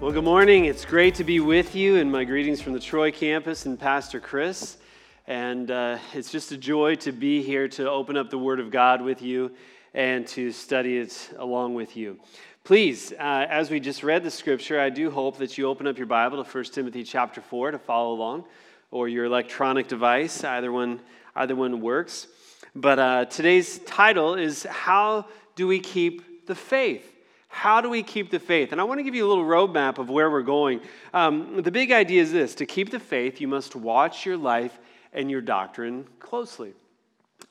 Well, good morning. It's great to be with you, and my greetings from the Troy campus and Pastor Chris. And uh, it's just a joy to be here to open up the Word of God with you and to study it along with you. Please, uh, as we just read the scripture, I do hope that you open up your Bible to 1 Timothy chapter 4 to follow along, or your electronic device. Either one, either one works. But uh, today's title is How Do We Keep the Faith? How do we keep the faith? And I want to give you a little roadmap of where we're going. Um, the big idea is this to keep the faith, you must watch your life and your doctrine closely.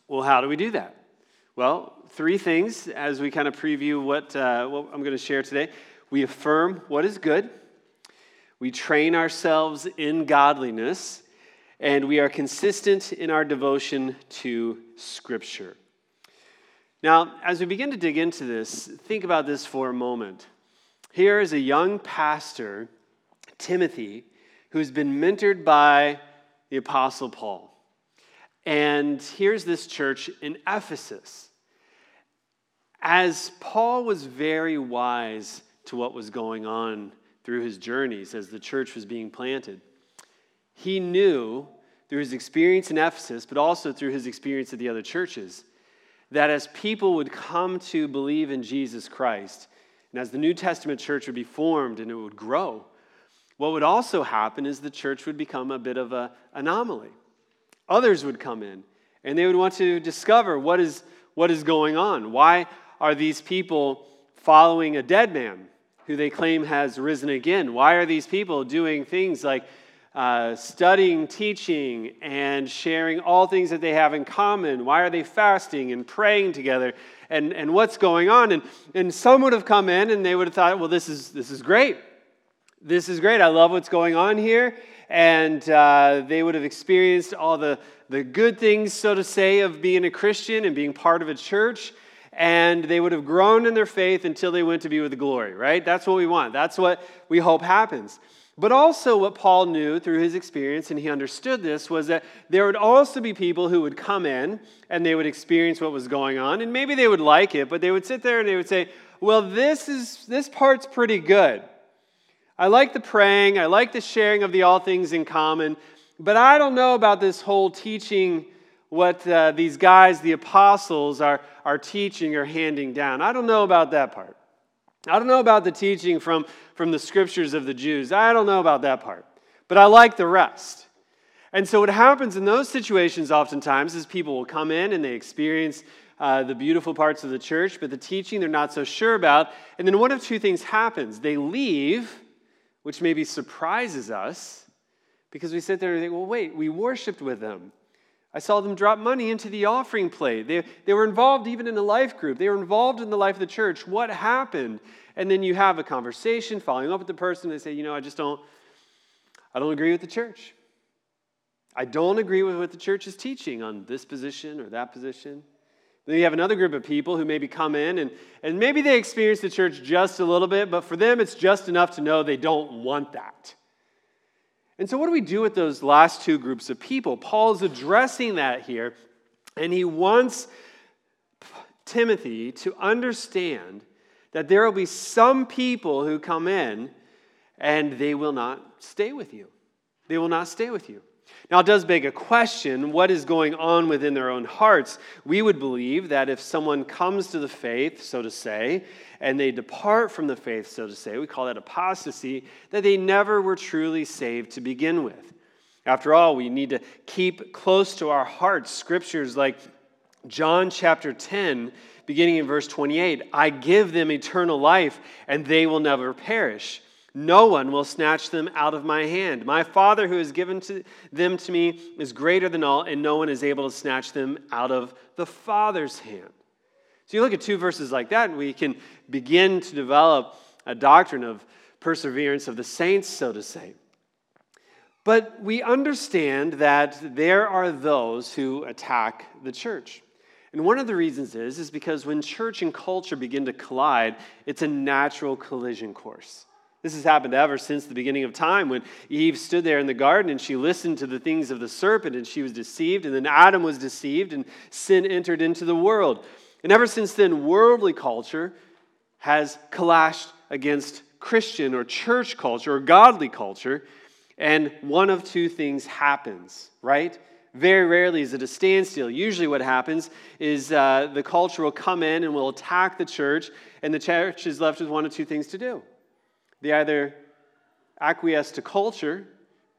Well, how do we do that? Well, three things as we kind of preview what, uh, what I'm going to share today. We affirm what is good, we train ourselves in godliness, and we are consistent in our devotion to Scripture. Now, as we begin to dig into this, think about this for a moment. Here is a young pastor, Timothy, who's been mentored by the Apostle Paul. And here's this church in Ephesus. As Paul was very wise to what was going on through his journeys as the church was being planted, he knew through his experience in Ephesus, but also through his experience at the other churches, that as people would come to believe in Jesus Christ, and as the New Testament church would be formed and it would grow, what would also happen is the church would become a bit of an anomaly. Others would come in and they would want to discover what is, what is going on. Why are these people following a dead man who they claim has risen again? Why are these people doing things like uh, studying, teaching, and sharing all things that they have in common? Why are they fasting and praying together? And, and what's going on? And, and some would have come in and they would have thought, well, this is, this is great. This is great. I love what's going on here. And uh, they would have experienced all the, the good things, so to say, of being a Christian and being part of a church. And they would have grown in their faith until they went to be with the glory, right? That's what we want. That's what we hope happens. But also, what Paul knew through his experience, and he understood this, was that there would also be people who would come in and they would experience what was going on, and maybe they would like it, but they would sit there and they would say, Well, this, is, this part's pretty good. I like the praying, I like the sharing of the all things in common, but I don't know about this whole teaching what uh, these guys, the apostles, are, are teaching or handing down. I don't know about that part. I don't know about the teaching from, from the scriptures of the Jews. I don't know about that part. But I like the rest. And so, what happens in those situations oftentimes is people will come in and they experience uh, the beautiful parts of the church, but the teaching they're not so sure about. And then one of two things happens they leave, which maybe surprises us because we sit there and think, well, wait, we worshiped with them. I saw them drop money into the offering plate. They, they were involved even in a life group. They were involved in the life of the church. What happened? And then you have a conversation, following up with the person. They say, you know, I just don't, I don't agree with the church. I don't agree with what the church is teaching on this position or that position. Then you have another group of people who maybe come in and, and maybe they experience the church just a little bit, but for them it's just enough to know they don't want that. And so, what do we do with those last two groups of people? Paul is addressing that here, and he wants Timothy to understand that there will be some people who come in and they will not stay with you. They will not stay with you. Now, it does beg a question what is going on within their own hearts? We would believe that if someone comes to the faith, so to say, and they depart from the faith, so to say, we call that apostasy, that they never were truly saved to begin with. After all, we need to keep close to our hearts scriptures like John chapter 10, beginning in verse 28 I give them eternal life, and they will never perish no one will snatch them out of my hand. My Father who has given to them to me is greater than all, and no one is able to snatch them out of the Father's hand. So you look at two verses like that, and we can begin to develop a doctrine of perseverance of the saints, so to say. But we understand that there are those who attack the church. And one of the reasons is, is because when church and culture begin to collide, it's a natural collision course. This has happened ever since the beginning of time when Eve stood there in the garden and she listened to the things of the serpent and she was deceived, and then Adam was deceived and sin entered into the world. And ever since then, worldly culture has clashed against Christian or church culture or godly culture, and one of two things happens, right? Very rarely is it a standstill. Usually, what happens is uh, the culture will come in and will attack the church, and the church is left with one of two things to do. They either acquiesce to culture,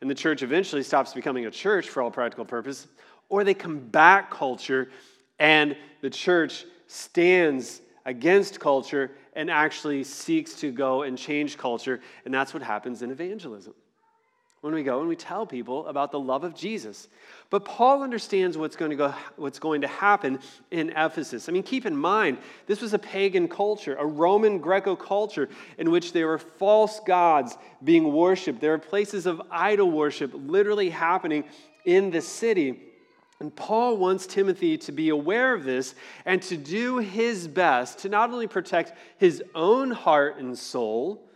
and the church eventually stops becoming a church for all practical purposes, or they combat culture, and the church stands against culture and actually seeks to go and change culture. And that's what happens in evangelism when we go and we tell people about the love of Jesus. But Paul understands what's going to go what's going to happen in Ephesus. I mean, keep in mind, this was a pagan culture, a Roman Greco culture in which there were false gods being worshiped. There were places of idol worship literally happening in the city. And Paul wants Timothy to be aware of this and to do his best to not only protect his own heart and soul,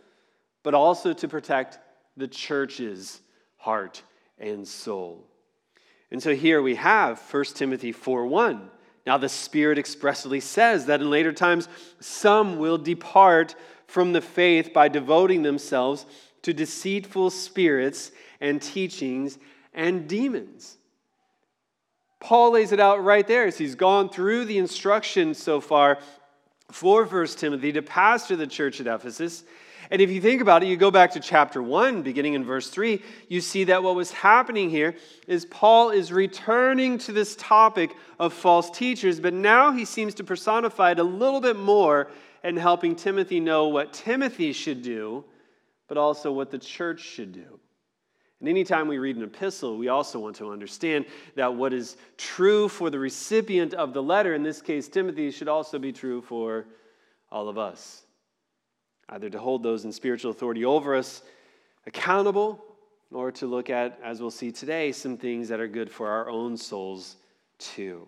but also to protect the church's heart and soul. And so here we have 1 Timothy 4:1. Now the Spirit expressly says that in later times some will depart from the faith by devoting themselves to deceitful spirits and teachings and demons. Paul lays it out right there as he's gone through the instructions so far for 1 Timothy to pastor the church at Ephesus. And if you think about it, you go back to chapter 1, beginning in verse 3, you see that what was happening here is Paul is returning to this topic of false teachers, but now he seems to personify it a little bit more and helping Timothy know what Timothy should do, but also what the church should do. And anytime we read an epistle, we also want to understand that what is true for the recipient of the letter, in this case Timothy, should also be true for all of us either to hold those in spiritual authority over us accountable or to look at, as we'll see today, some things that are good for our own souls too.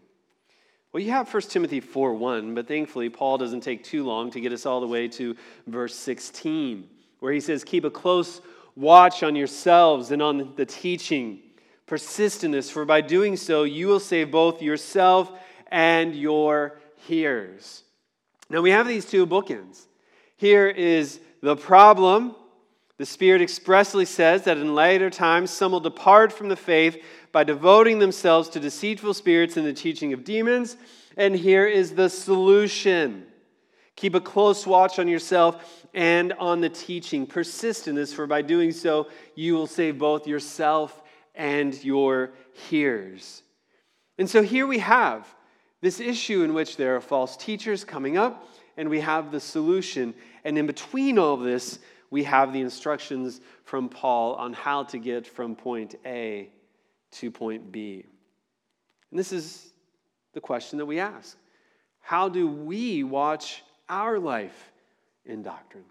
Well, you have 1 Timothy 4 1, but thankfully, Paul doesn't take too long to get us all the way to verse 16, where he says, Keep a close watch on yourselves and on the teaching. Persist in this, for by doing so, you will save both yourself and your hearers. Now, we have these two bookends. Here is the problem. The Spirit expressly says that in later times some will depart from the faith by devoting themselves to deceitful spirits and the teaching of demons. And here is the solution keep a close watch on yourself and on the teaching. Persist in this, for by doing so, you will save both yourself and your hearers. And so here we have this issue in which there are false teachers coming up and we have the solution. And in between all of this, we have the instructions from Paul on how to get from point A to point B. And this is the question that we ask How do we watch our life in doctrine?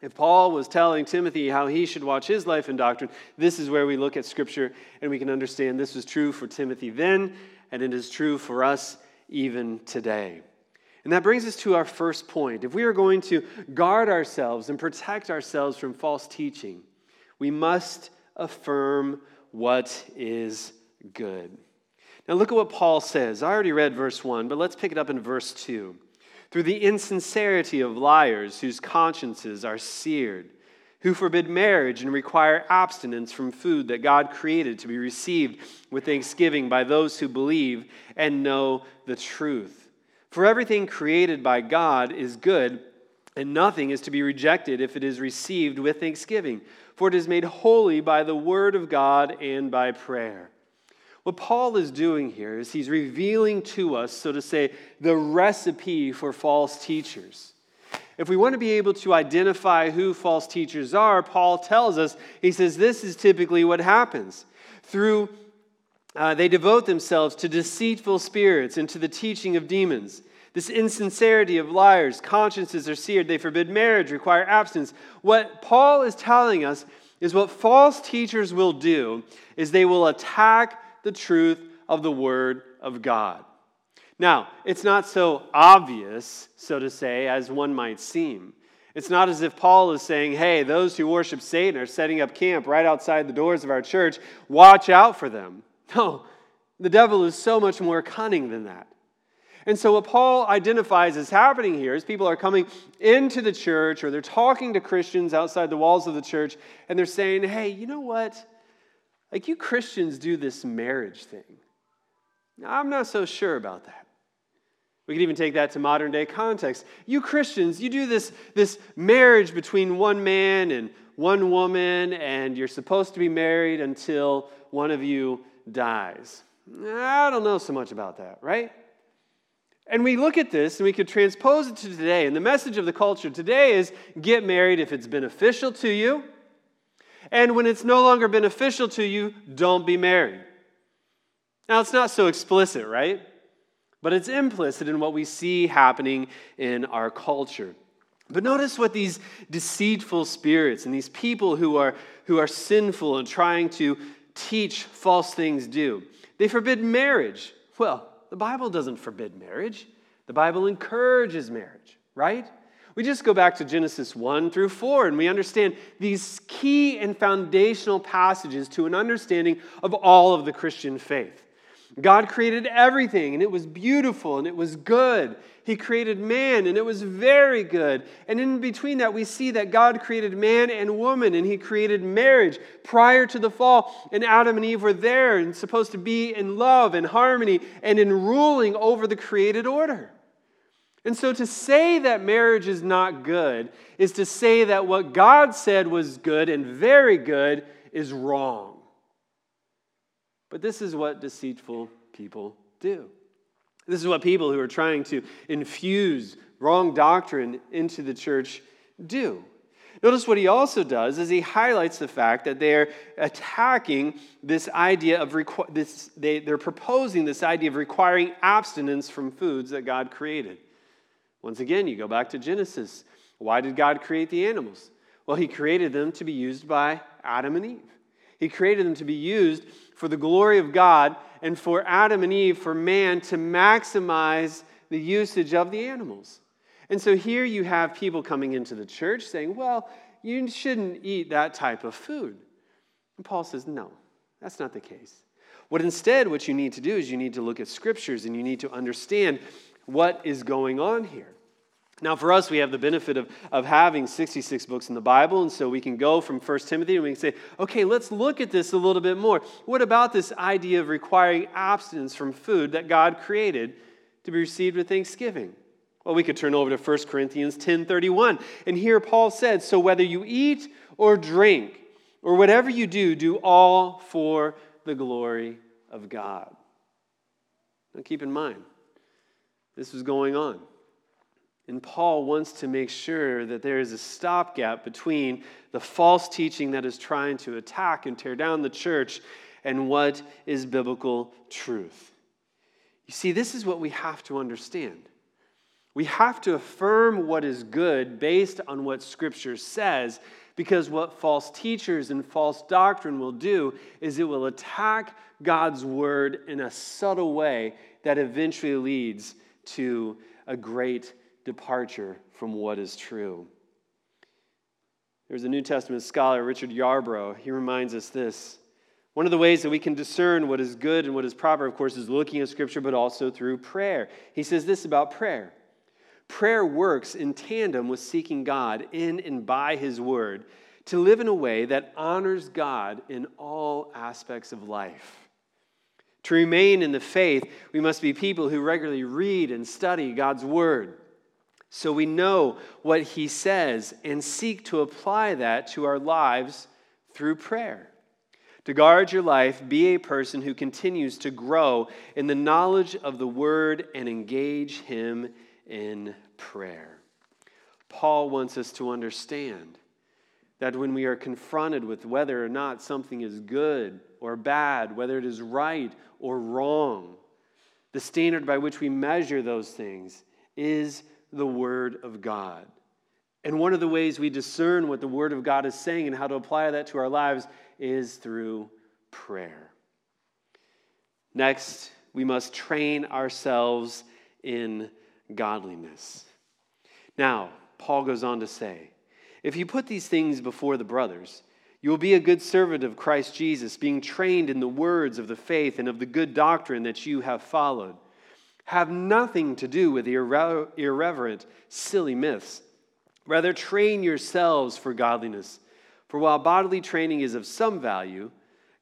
If Paul was telling Timothy how he should watch his life in doctrine, this is where we look at Scripture and we can understand this was true for Timothy then, and it is true for us even today. And that brings us to our first point. If we are going to guard ourselves and protect ourselves from false teaching, we must affirm what is good. Now, look at what Paul says. I already read verse 1, but let's pick it up in verse 2. Through the insincerity of liars whose consciences are seared, who forbid marriage and require abstinence from food that God created to be received with thanksgiving by those who believe and know the truth. For everything created by God is good, and nothing is to be rejected if it is received with thanksgiving, for it is made holy by the word of God and by prayer. What Paul is doing here is he's revealing to us, so to say, the recipe for false teachers. If we want to be able to identify who false teachers are, Paul tells us, he says, this is typically what happens. Through uh, they devote themselves to deceitful spirits and to the teaching of demons. This insincerity of liars, consciences are seared, they forbid marriage, require abstinence. What Paul is telling us is what false teachers will do is they will attack the truth of the word of God. Now, it's not so obvious, so to say, as one might seem. It's not as if Paul is saying, hey, those who worship Satan are setting up camp right outside the doors of our church. Watch out for them. No, the devil is so much more cunning than that. And so, what Paul identifies as happening here is people are coming into the church or they're talking to Christians outside the walls of the church and they're saying, hey, you know what? Like, you Christians do this marriage thing. Now, I'm not so sure about that. We could even take that to modern day context. You Christians, you do this, this marriage between one man and one woman, and you're supposed to be married until one of you dies. I don't know so much about that, right? And we look at this and we could transpose it to today. And the message of the culture today is get married if it's beneficial to you. And when it's no longer beneficial to you, don't be married. Now, it's not so explicit, right? but it's implicit in what we see happening in our culture. But notice what these deceitful spirits and these people who are, who are sinful and trying to teach false things do. They forbid marriage. Well, the Bible doesn't forbid marriage, the Bible encourages marriage, right? We just go back to Genesis 1 through 4 and we understand these key and foundational passages to an understanding of all of the Christian faith. God created everything, and it was beautiful and it was good. He created man, and it was very good. And in between that, we see that God created man and woman, and He created marriage prior to the fall. And Adam and Eve were there and supposed to be in love and harmony and in ruling over the created order. And so to say that marriage is not good is to say that what God said was good and very good is wrong. But this is what deceitful people do. This is what people who are trying to infuse wrong doctrine into the church do. Notice what he also does is he highlights the fact that they're attacking this idea of requ- this, they, they're proposing this idea of requiring abstinence from foods that God created. Once again, you go back to Genesis. Why did God create the animals? Well, he created them to be used by Adam and Eve. He created them to be used for the glory of God and for Adam and Eve, for man to maximize the usage of the animals. And so here you have people coming into the church saying, well, you shouldn't eat that type of food. And Paul says, no, that's not the case. What instead, what you need to do is you need to look at scriptures and you need to understand what is going on here. Now, for us, we have the benefit of, of having 66 books in the Bible, and so we can go from 1 Timothy and we can say, okay, let's look at this a little bit more. What about this idea of requiring abstinence from food that God created to be received with thanksgiving? Well, we could turn over to 1 Corinthians 10:31. And here Paul said, "So whether you eat or drink or whatever you do, do all for the glory of God." Now keep in mind, this was going on. And Paul wants to make sure that there is a stopgap between the false teaching that is trying to attack and tear down the church and what is biblical truth. You see, this is what we have to understand. We have to affirm what is good based on what Scripture says, because what false teachers and false doctrine will do is it will attack God's word in a subtle way that eventually leads to a great departure from what is true. There's a New Testament scholar, Richard Yarbrough. He reminds us this. One of the ways that we can discern what is good and what is proper, of course, is looking at Scripture, but also through prayer. He says this about prayer prayer works in tandem with seeking God in and by His Word to live in a way that honors God in all aspects of life. To remain in the faith, we must be people who regularly read and study God's Word so we know what he says and seek to apply that to our lives through prayer. To guard your life, be a person who continues to grow in the knowledge of the word and engage him in prayer. Paul wants us to understand that when we are confronted with whether or not something is good or bad, whether it is right or wrong, the standard by which we measure those things is the Word of God. And one of the ways we discern what the Word of God is saying and how to apply that to our lives is through prayer. Next, we must train ourselves in godliness. Now, Paul goes on to say, if you put these things before the brothers, you will be a good servant of Christ Jesus, being trained in the words of the faith and of the good doctrine that you have followed. Have nothing to do with irre- irreverent, silly myths. Rather, train yourselves for godliness. For while bodily training is of some value,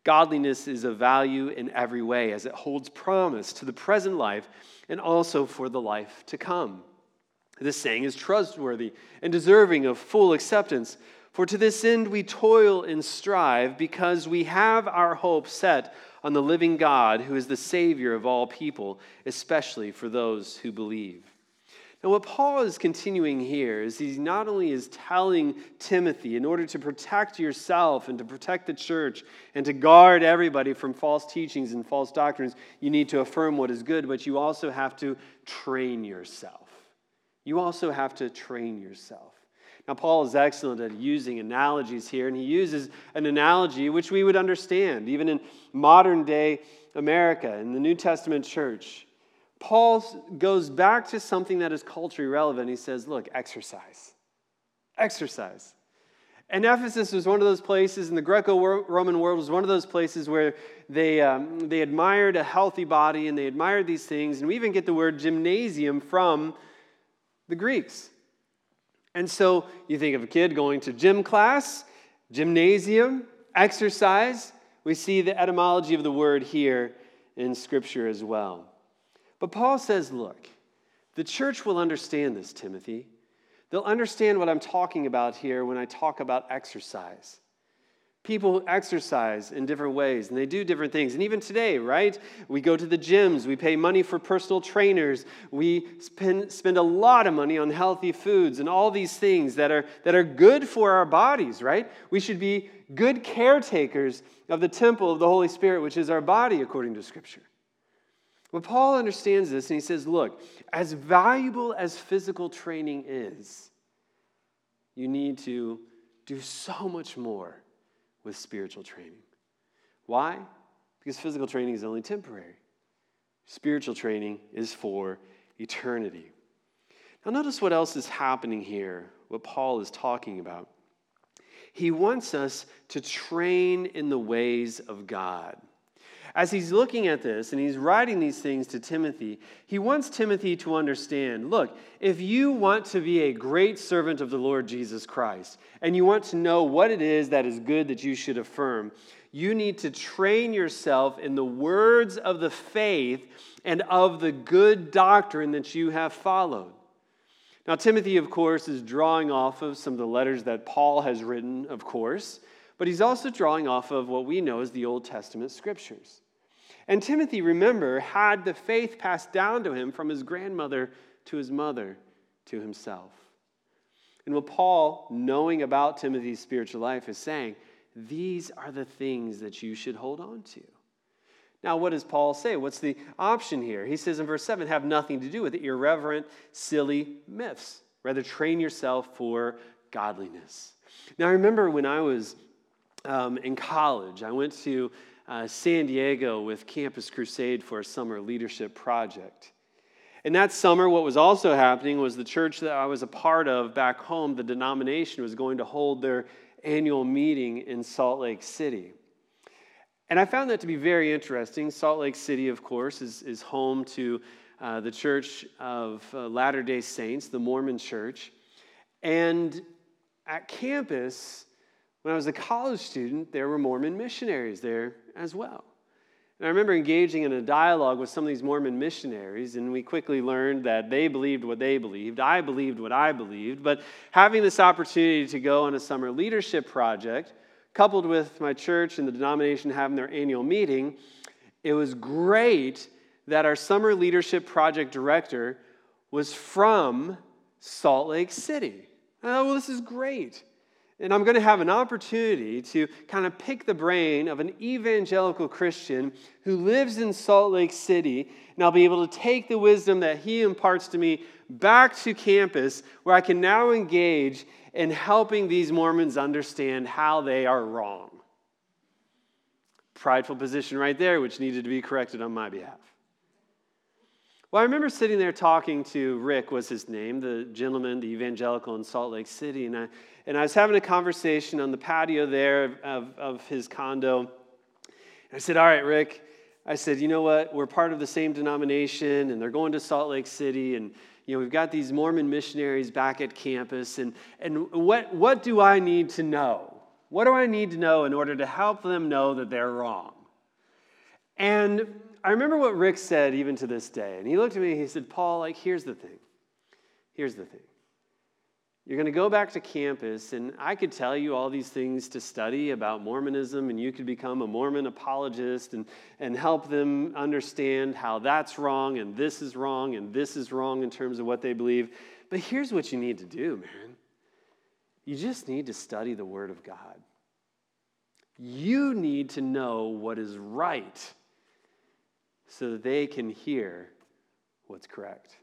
godliness is of value in every way, as it holds promise to the present life and also for the life to come. This saying is trustworthy and deserving of full acceptance. For to this end we toil and strive, because we have our hope set on the living God, who is the Savior of all people, especially for those who believe. Now, what Paul is continuing here is he not only is telling Timothy, in order to protect yourself and to protect the church and to guard everybody from false teachings and false doctrines, you need to affirm what is good, but you also have to train yourself you also have to train yourself. Now, Paul is excellent at using analogies here, and he uses an analogy which we would understand, even in modern day America, in the New Testament church. Paul goes back to something that is culturally relevant. He says, Look, exercise. Exercise. And Ephesus was one of those places, and the Greco Roman world was one of those places where they, um, they admired a healthy body and they admired these things. And we even get the word gymnasium from the Greeks. And so you think of a kid going to gym class, gymnasium, exercise. We see the etymology of the word here in Scripture as well. But Paul says, look, the church will understand this, Timothy. They'll understand what I'm talking about here when I talk about exercise. People exercise in different ways and they do different things. And even today, right? We go to the gyms, we pay money for personal trainers, we spend, spend a lot of money on healthy foods and all these things that are, that are good for our bodies, right? We should be good caretakers of the temple of the Holy Spirit, which is our body, according to Scripture. But Paul understands this and he says, look, as valuable as physical training is, you need to do so much more with spiritual training. Why? Because physical training is only temporary, spiritual training is for eternity. Now, notice what else is happening here, what Paul is talking about. He wants us to train in the ways of God as he's looking at this and he's writing these things to Timothy, he wants Timothy to understand look, if you want to be a great servant of the Lord Jesus Christ and you want to know what it is that is good that you should affirm, you need to train yourself in the words of the faith and of the good doctrine that you have followed. Now, Timothy, of course, is drawing off of some of the letters that Paul has written, of course, but he's also drawing off of what we know as the Old Testament scriptures. And Timothy, remember, had the faith passed down to him from his grandmother to his mother to himself. And what Paul, knowing about Timothy's spiritual life, is saying, these are the things that you should hold on to. Now, what does Paul say? What's the option here? He says in verse 7 have nothing to do with irreverent, silly myths. Rather, train yourself for godliness. Now, I remember when I was um, in college, I went to uh, San Diego with Campus Crusade for a summer leadership project. And that summer, what was also happening was the church that I was a part of back home, the denomination, was going to hold their annual meeting in Salt Lake City. And I found that to be very interesting. Salt Lake City, of course, is, is home to uh, the Church of uh, Latter day Saints, the Mormon church. And at campus, when I was a college student, there were Mormon missionaries there as well. And I remember engaging in a dialogue with some of these Mormon missionaries, and we quickly learned that they believed what they believed. I believed what I believed. But having this opportunity to go on a summer leadership project, coupled with my church and the denomination having their annual meeting, it was great that our summer leadership project director was from Salt Lake City. Oh, well, this is great. And I'm going to have an opportunity to kind of pick the brain of an evangelical Christian who lives in Salt Lake City. And I'll be able to take the wisdom that he imparts to me back to campus where I can now engage in helping these Mormons understand how they are wrong. Prideful position right there, which needed to be corrected on my behalf. Well, I remember sitting there talking to Rick, was his name, the gentleman, the evangelical in Salt Lake City, and I, and I was having a conversation on the patio there of, of his condo. And I said, All right, Rick, I said, You know what? We're part of the same denomination, and they're going to Salt Lake City, and you know, we've got these Mormon missionaries back at campus, and, and what, what do I need to know? What do I need to know in order to help them know that they're wrong? And I remember what Rick said even to this day. And he looked at me and he said, Paul, like, here's the thing. Here's the thing. You're going to go back to campus, and I could tell you all these things to study about Mormonism, and you could become a Mormon apologist and, and help them understand how that's wrong, and this is wrong, and this is wrong in terms of what they believe. But here's what you need to do, man you just need to study the Word of God. You need to know what is right so that they can hear what's correct.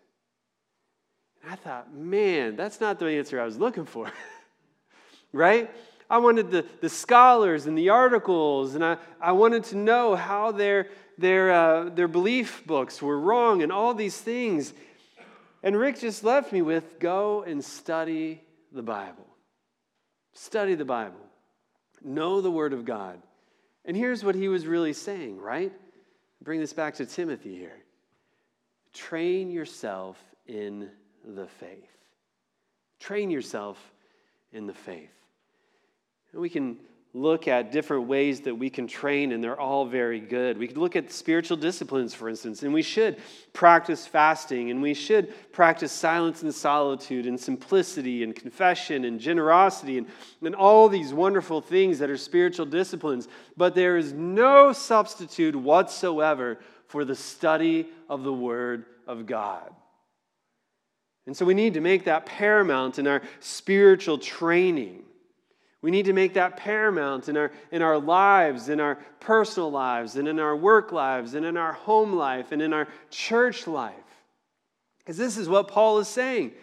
And I thought, man, that's not the answer I was looking for. right? I wanted the, the scholars and the articles, and I, I wanted to know how their, their, uh, their belief books were wrong and all these things. And Rick just left me with go and study the Bible. Study the Bible. Know the Word of God. And here's what he was really saying, right? Bring this back to Timothy here. Train yourself in the faith. Train yourself in the faith. And we can look at different ways that we can train, and they're all very good. We could look at spiritual disciplines, for instance, and we should practice fasting, and we should practice silence and solitude, and simplicity, and confession, and generosity, and, and all these wonderful things that are spiritual disciplines. But there is no substitute whatsoever for the study of the Word of God. And so we need to make that paramount in our spiritual training. We need to make that paramount in our, in our lives, in our personal lives, and in our work lives, and in our home life, and in our church life. Because this is what Paul is saying.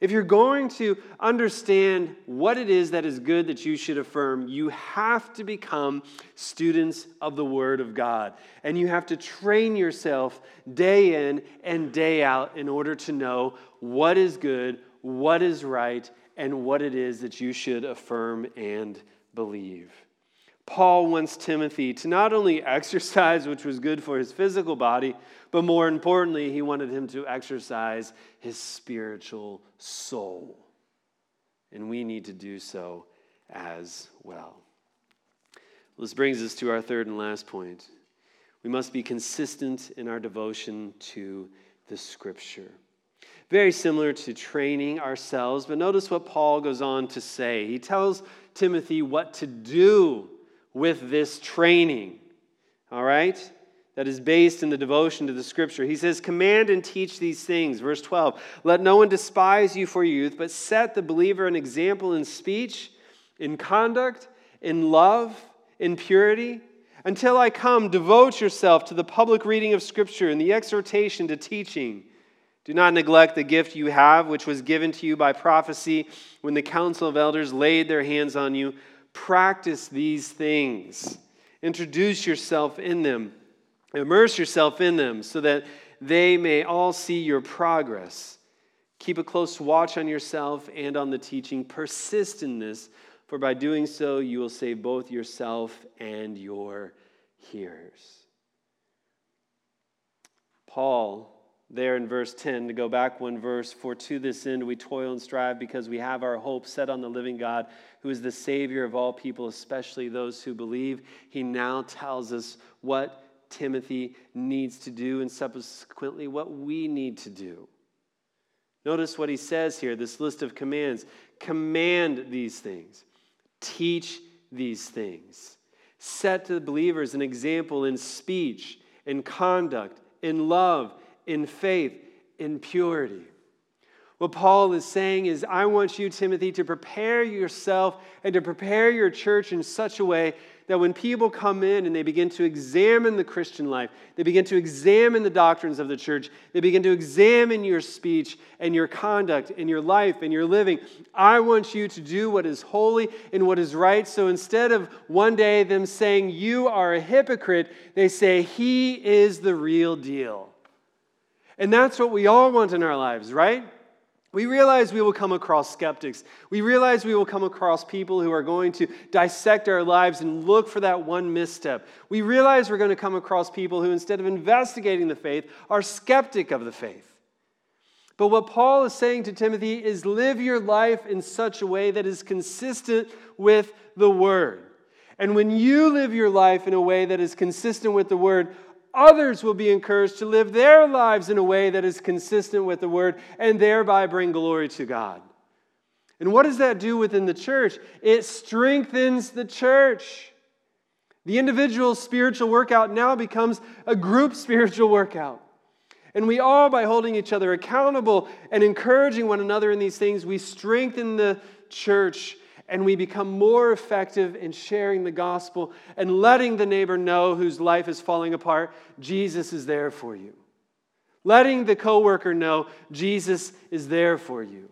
If you're going to understand what it is that is good that you should affirm, you have to become students of the Word of God. And you have to train yourself day in and day out in order to know what is good, what is right, and what it is that you should affirm and believe. Paul wants Timothy to not only exercise, which was good for his physical body, but more importantly, he wanted him to exercise his spiritual soul. And we need to do so as well. This brings us to our third and last point. We must be consistent in our devotion to the scripture. Very similar to training ourselves, but notice what Paul goes on to say. He tells Timothy what to do with this training, all right? That is based in the devotion to the scripture. He says, Command and teach these things. Verse 12 Let no one despise you for youth, but set the believer an example in speech, in conduct, in love, in purity. Until I come, devote yourself to the public reading of scripture and the exhortation to teaching. Do not neglect the gift you have, which was given to you by prophecy when the council of elders laid their hands on you. Practice these things. Introduce yourself in them. Immerse yourself in them so that they may all see your progress. Keep a close watch on yourself and on the teaching. Persist in this, for by doing so, you will save both yourself and your hearers. Paul there in verse 10 to go back one verse for to this end we toil and strive because we have our hope set on the living god who is the savior of all people especially those who believe. He now tells us what timothy needs to do and subsequently what we need to do. Notice what he says here this list of commands. Command these things. Teach these things. Set to the believers an example in speech in conduct in love in faith, in purity. What Paul is saying is, I want you, Timothy, to prepare yourself and to prepare your church in such a way that when people come in and they begin to examine the Christian life, they begin to examine the doctrines of the church, they begin to examine your speech and your conduct and your life and your living. I want you to do what is holy and what is right. So instead of one day them saying, You are a hypocrite, they say, He is the real deal. And that's what we all want in our lives, right? We realize we will come across skeptics. We realize we will come across people who are going to dissect our lives and look for that one misstep. We realize we're going to come across people who, instead of investigating the faith, are skeptic of the faith. But what Paul is saying to Timothy is live your life in such a way that is consistent with the Word. And when you live your life in a way that is consistent with the Word, others will be encouraged to live their lives in a way that is consistent with the word and thereby bring glory to God. And what does that do within the church? It strengthens the church. The individual spiritual workout now becomes a group spiritual workout. And we all, by holding each other accountable and encouraging one another in these things, we strengthen the church and we become more effective in sharing the gospel and letting the neighbor know whose life is falling apart, Jesus is there for you. Letting the coworker know Jesus is there for you.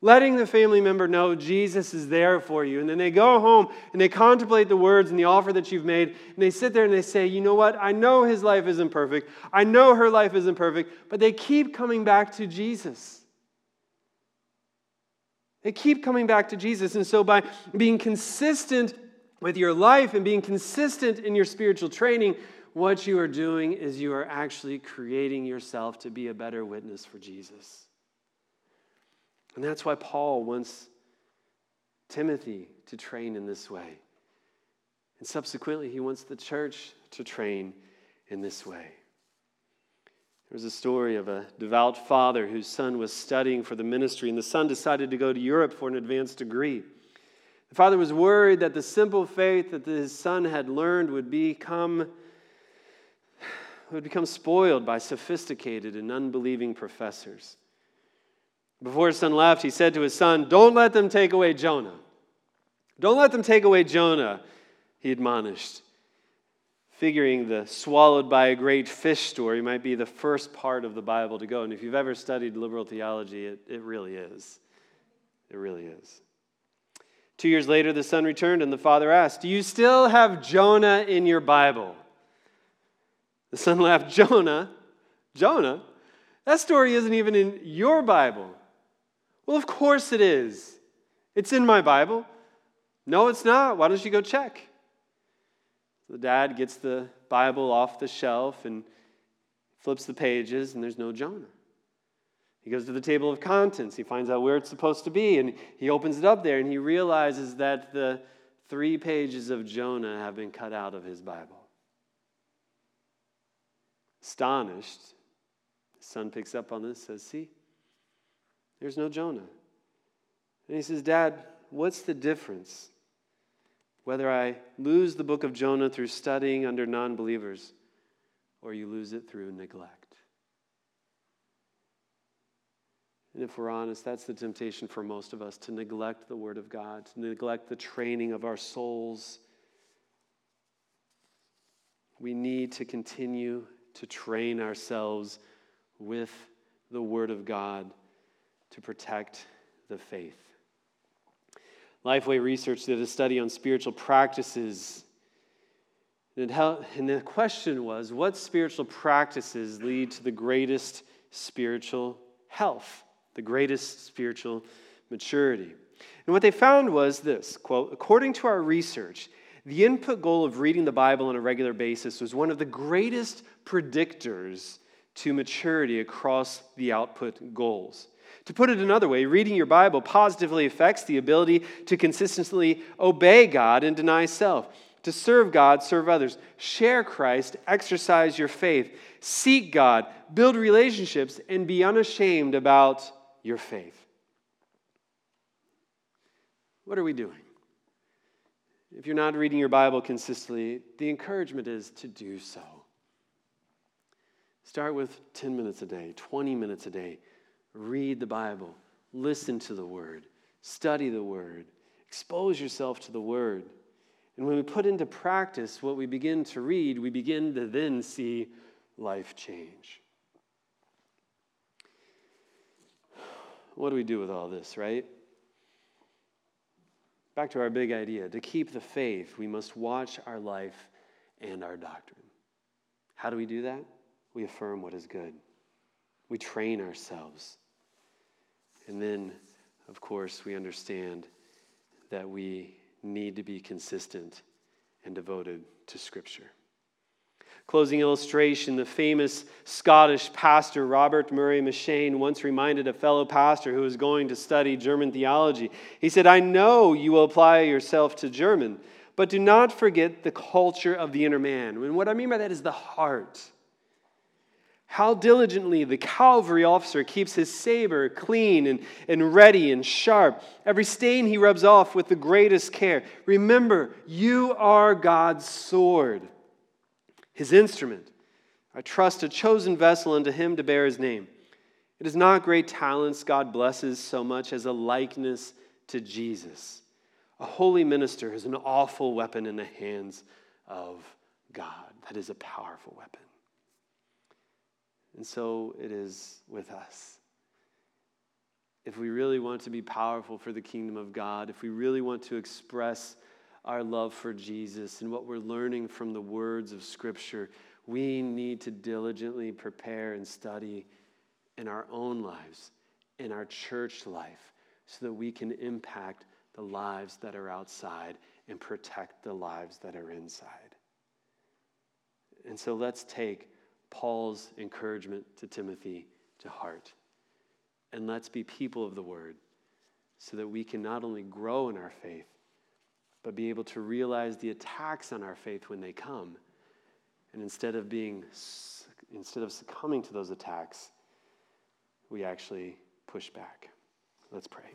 Letting the family member know Jesus is there for you. And then they go home and they contemplate the words and the offer that you've made. And they sit there and they say, you know what? I know his life isn't perfect. I know her life isn't perfect. But they keep coming back to Jesus. They keep coming back to Jesus. And so, by being consistent with your life and being consistent in your spiritual training, what you are doing is you are actually creating yourself to be a better witness for Jesus. And that's why Paul wants Timothy to train in this way. And subsequently, he wants the church to train in this way. There's a story of a devout father whose son was studying for the ministry, and the son decided to go to Europe for an advanced degree. The father was worried that the simple faith that his son had learned would become, would become spoiled by sophisticated and unbelieving professors. Before his son left, he said to his son, Don't let them take away Jonah. Don't let them take away Jonah, he admonished figuring the swallowed by a great fish story might be the first part of the Bible to go. And if you've ever studied liberal theology, it, it really is. It really is. Two years later, the son returned, and the father asked, Do you still have Jonah in your Bible? The son laughed, Jonah? Jonah? That story isn't even in your Bible. Well, of course it is. It's in my Bible. No, it's not. Why don't you go check? The dad gets the Bible off the shelf and flips the pages, and there's no Jonah. He goes to the table of contents. He finds out where it's supposed to be, and he opens it up there, and he realizes that the three pages of Jonah have been cut out of his Bible. Astonished, his son picks up on this, says, See, there's no Jonah. And he says, Dad, what's the difference whether I lose the book of Jonah through studying under non believers or you lose it through neglect. And if we're honest, that's the temptation for most of us to neglect the Word of God, to neglect the training of our souls. We need to continue to train ourselves with the Word of God to protect the faith. Lifeway Research did a study on spiritual practices. And the question was what spiritual practices lead to the greatest spiritual health, the greatest spiritual maturity? And what they found was this quote, according to our research, the input goal of reading the Bible on a regular basis was one of the greatest predictors to maturity across the output goals. To put it another way, reading your Bible positively affects the ability to consistently obey God and deny self, to serve God, serve others, share Christ, exercise your faith, seek God, build relationships, and be unashamed about your faith. What are we doing? If you're not reading your Bible consistently, the encouragement is to do so. Start with 10 minutes a day, 20 minutes a day read the Bible. listen to the word, study the word, expose yourself to the word. And when we put into practice what we begin to read, we begin to then see life change. What do we do with all this, right? Back to our big idea to keep the faith, we must watch our life and our doctrine. How do we do that? We affirm what is good, we train ourselves. And then, of course, we understand that we need to be consistent and devoted to Scripture. Closing illustration the famous Scottish pastor Robert Murray M'Cheyne once reminded a fellow pastor who was going to study German theology. He said, I know you will apply yourself to German, but do not forget the culture of the inner man. And what I mean by that is the heart. How diligently the cavalry officer keeps his saber clean and, and ready and sharp. Every stain he rubs off with the greatest care. Remember, you are God's sword his instrument. I trust a chosen vessel unto him to bear his name. It is not great talents God blesses so much as a likeness to Jesus. A holy minister is an awful weapon in the hands of God. That is a powerful weapon. And so it is with us. If we really want to be powerful for the kingdom of God, if we really want to express our love for Jesus and what we're learning from the words of Scripture, we need to diligently prepare and study in our own lives, in our church life, so that we can impact the lives that are outside and protect the lives that are inside. And so let's take Paul's encouragement to Timothy to heart. And let's be people of the word so that we can not only grow in our faith, but be able to realize the attacks on our faith when they come. And instead of being instead of succumbing to those attacks, we actually push back. Let's pray.